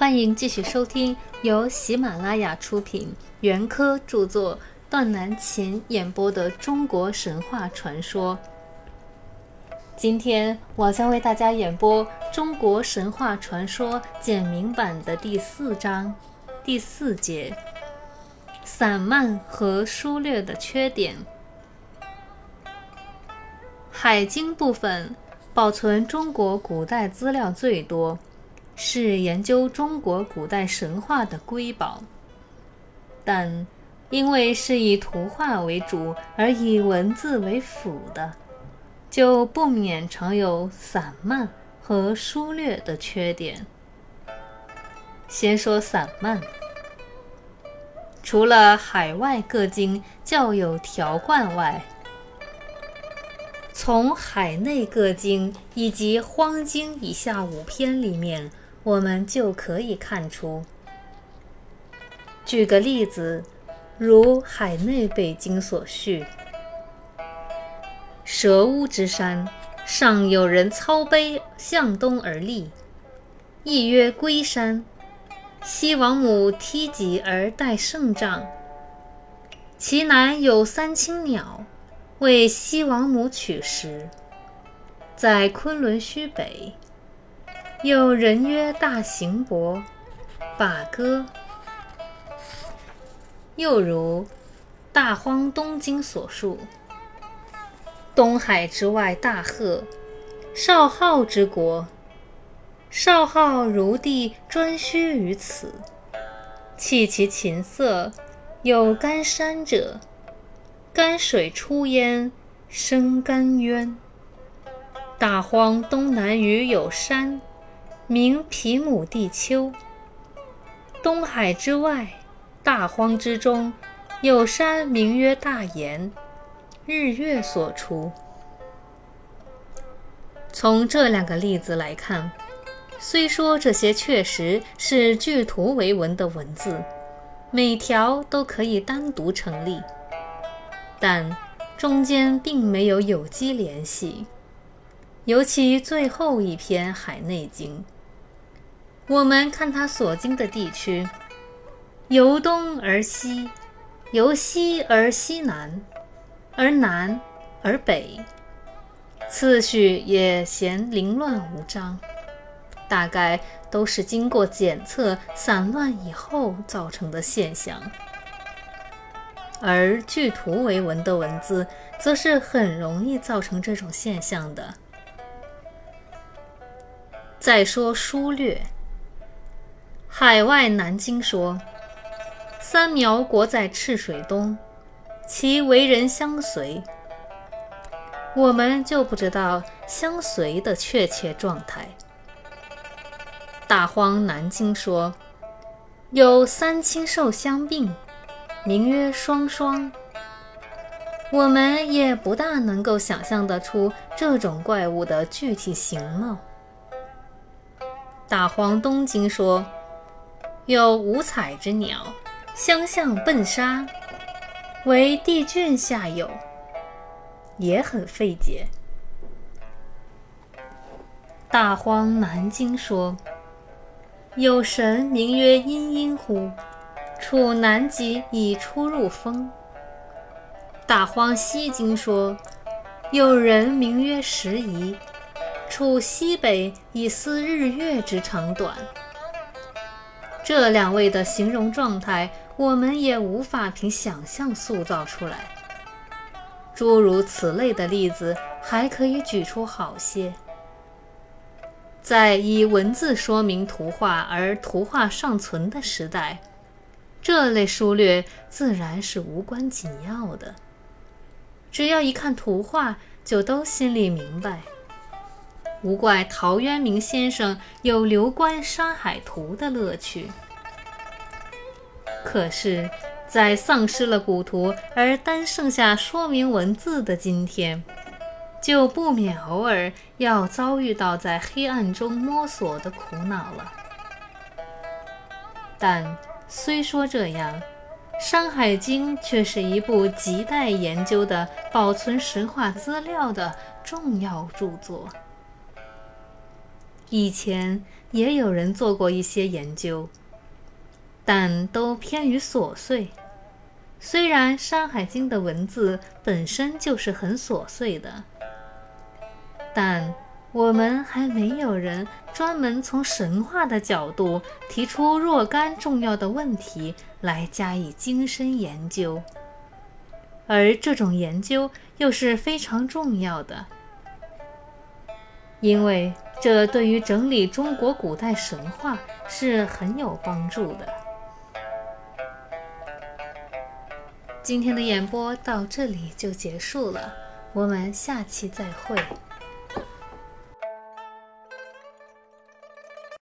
欢迎继续收听由喜马拉雅出品、袁科著作、段南琴演播的《中国神话传说》。今天我将为大家演播《中国神话传说》简明版的第四章第四节：散漫和疏略的缺点。海经部分保存中国古代资料最多。是研究中国古代神话的瑰宝，但因为是以图画为主而以文字为辅的，就不免常有散漫和疏略的缺点。先说散漫，除了海外各经较有条贯外，从海内各经以及荒经以下五篇里面。我们就可以看出，举个例子，如海内北经所叙：蛇巫之山上有人操碑向东而立，亦曰龟山。西王母梯脊而戴圣杖，其南有三青鸟，为西王母取食，在昆仑虚北。有人曰大行伯，把歌。又如《大荒东经》所述：东海之外大壑，少昊之国。少昊如帝专须于此，弃其琴瑟，有干山者，干水出焉，生干渊。大荒东南隅有山。名皮姆地丘。东海之外，大荒之中，有山名曰大岩，日月所出。从这两个例子来看，虽说这些确实是据图为文的文字，每条都可以单独成立，但中间并没有有机联系，尤其最后一篇《海内经》。我们看它所经的地区，由东而西，由西而西南，而南而北，次序也嫌凌乱无章，大概都是经过检测散乱以后造成的现象。而据图为文的文字，则是很容易造成这种现象的。再说疏略。海外南经说，三苗国在赤水东，其为人相随。我们就不知道相随的确切状态。大荒南经说，有三青兽相并，名曰双双。我们也不大能够想象得出这种怪物的具体形貌。大荒东经说。有五彩之鸟，相向奔杀，为帝俊下有，也很费解。大荒南经说，有神名曰阴阴乎，处南极以出入风。大荒西经说，有人名曰时夷，处西北以思日月之长短。这两位的形容状态，我们也无法凭想象塑造出来。诸如此类的例子还可以举出好些。在以文字说明图画而图画尚存的时代，这类疏略自然是无关紧要的。只要一看图画，就都心里明白。无怪陶渊明先生有流观《山海图》的乐趣。可是，在丧失了古图而单剩下说明文字的今天，就不免偶尔要遭遇到在黑暗中摸索的苦恼了。但虽说这样，《山海经》却是一部亟待研究的保存神话资料的重要著作。以前也有人做过一些研究，但都偏于琐碎。虽然《山海经》的文字本身就是很琐碎的，但我们还没有人专门从神话的角度提出若干重要的问题来加以精深研究，而这种研究又是非常重要的，因为这对于整理中国古代神话是很有帮助的。今天的演播到这里就结束了，我们下期再会。